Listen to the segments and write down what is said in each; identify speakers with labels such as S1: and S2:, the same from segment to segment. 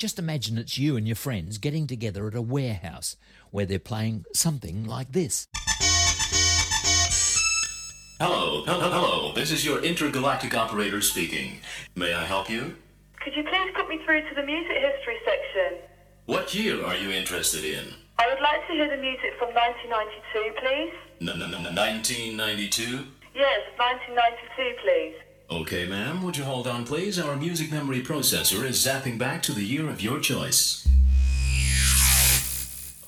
S1: Just imagine it's you and your friends getting together at a warehouse where they're playing something like this.
S2: Hello, hello, hello. This is your intergalactic operator speaking. May I help you?
S3: Could you please put me through to the music history section?
S2: What year are you interested in?
S3: I would like to hear the music from 1992, please.
S2: N- n- n- 1992?
S3: Yes, 1992, please.
S2: Okay, ma'am. Would you hold on, please? Our music memory processor is zapping back to the year of your choice.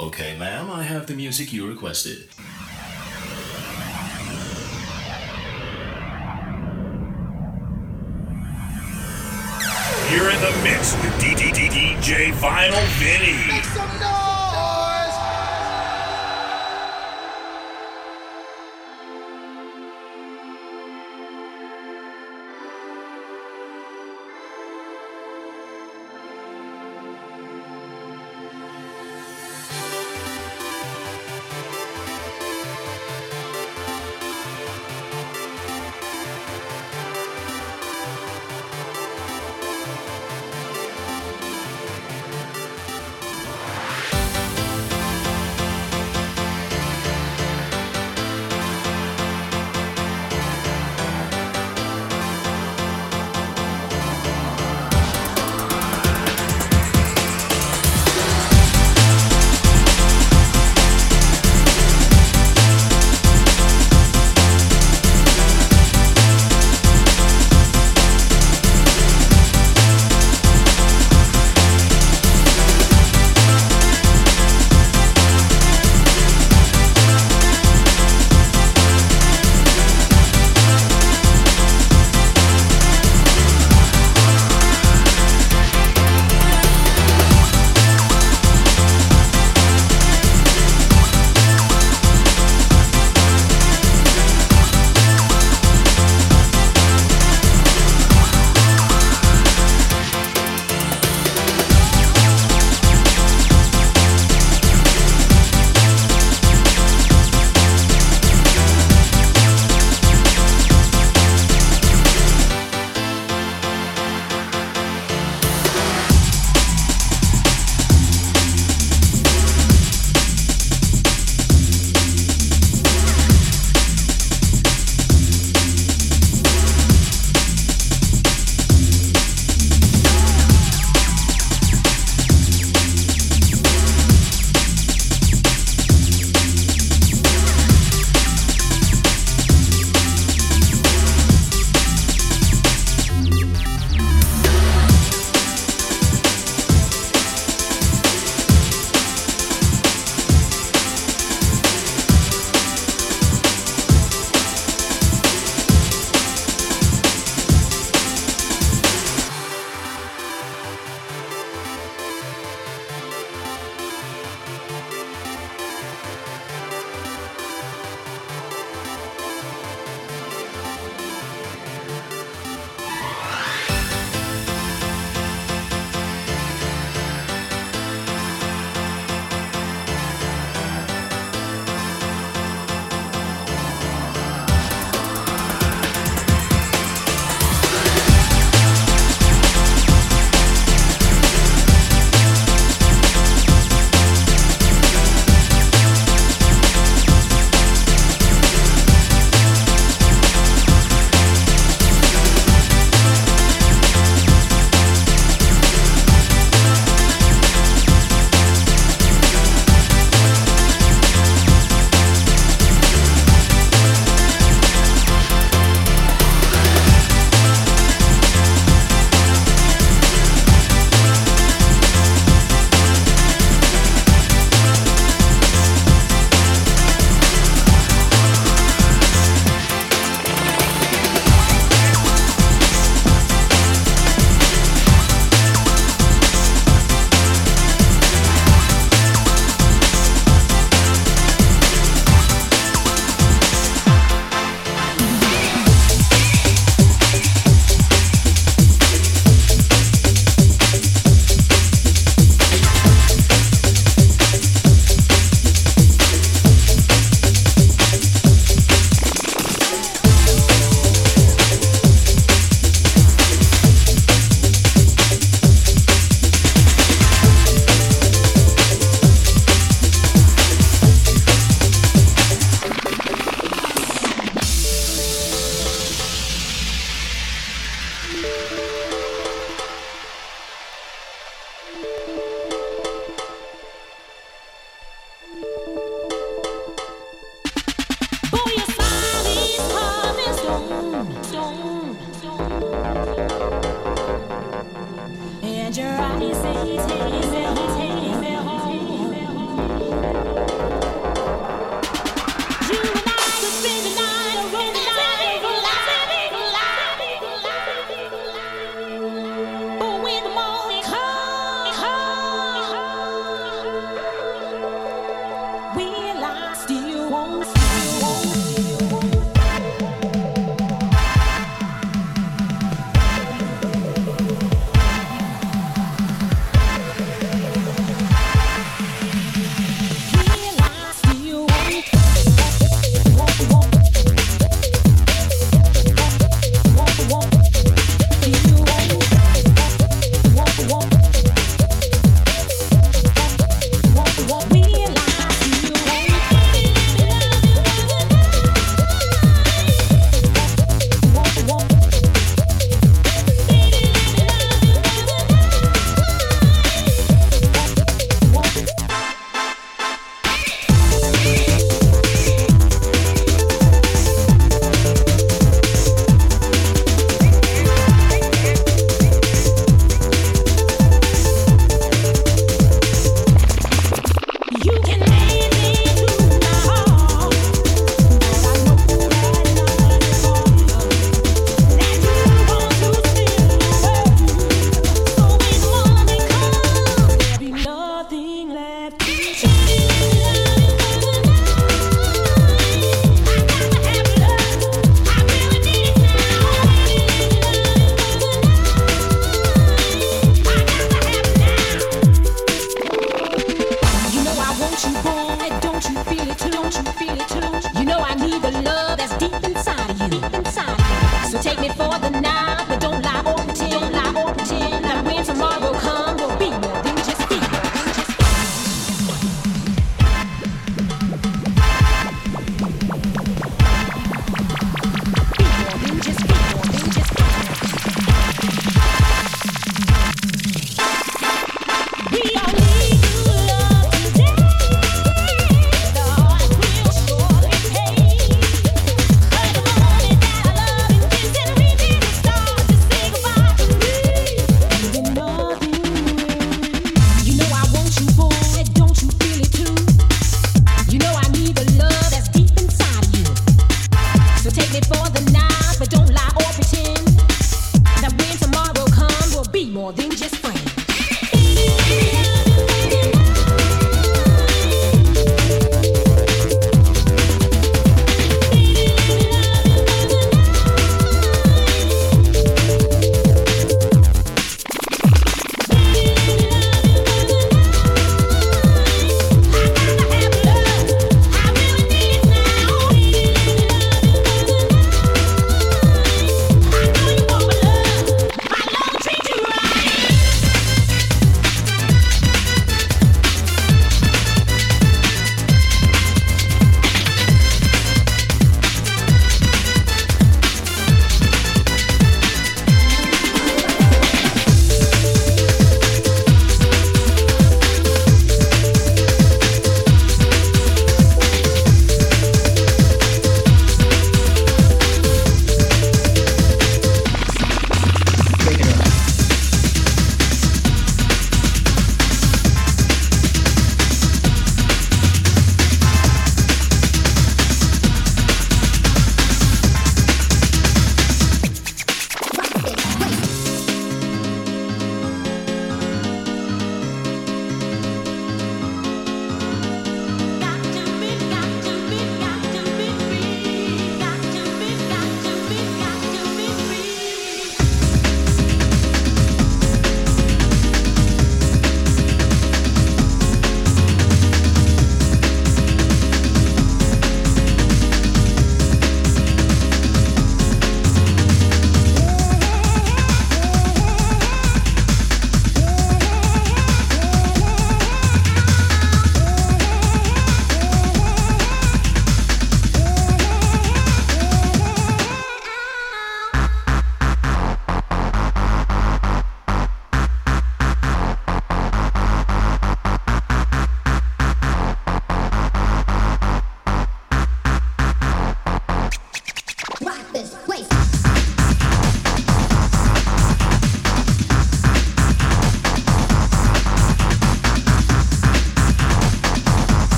S2: Okay, ma'am. I have the music you requested.
S4: You're in the mix with DJ Vinyl Vinny.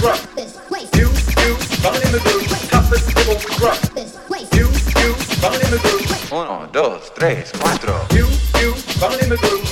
S5: rock. In the in
S6: the dos, tres, cuatro.
S5: You, you, in the group.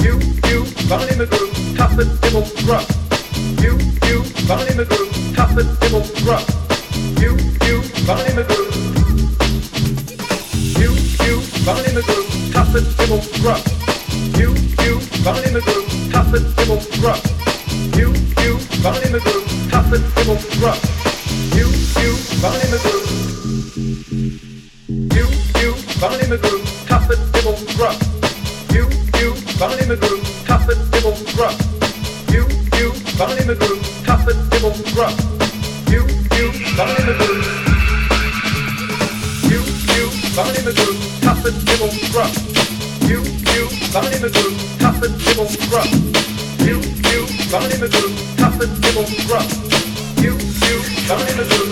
S5: You, you, bubbly McGrew, tough as dibble gruff. You, you, bubbly McGrew, tough as dibble gruff. You, you, bubbly McGrew. You, you, bubbly McGrew, tough as dibble gruff. You, you, bubbly McGrew, tough as dibble gruff. You, you, bubbly McGrew, tough as dibble gruff. You, you, bubbly McGrew. You, you, bubbly McGrew, tough as dibble gruff. You, you, bubbly McGrew, tough as dibble gruff. You, you, bubbly McGrew, tough as dibble gruff. You, you, bubbly McGrew. You, you, bubbly McGrew, tough as dibble gruff. You, you, bubbly McGrew, tough as dibble gruff. You, you, bubbly McGrew, tough as dibble gruff. You, you, bubbly McGrew.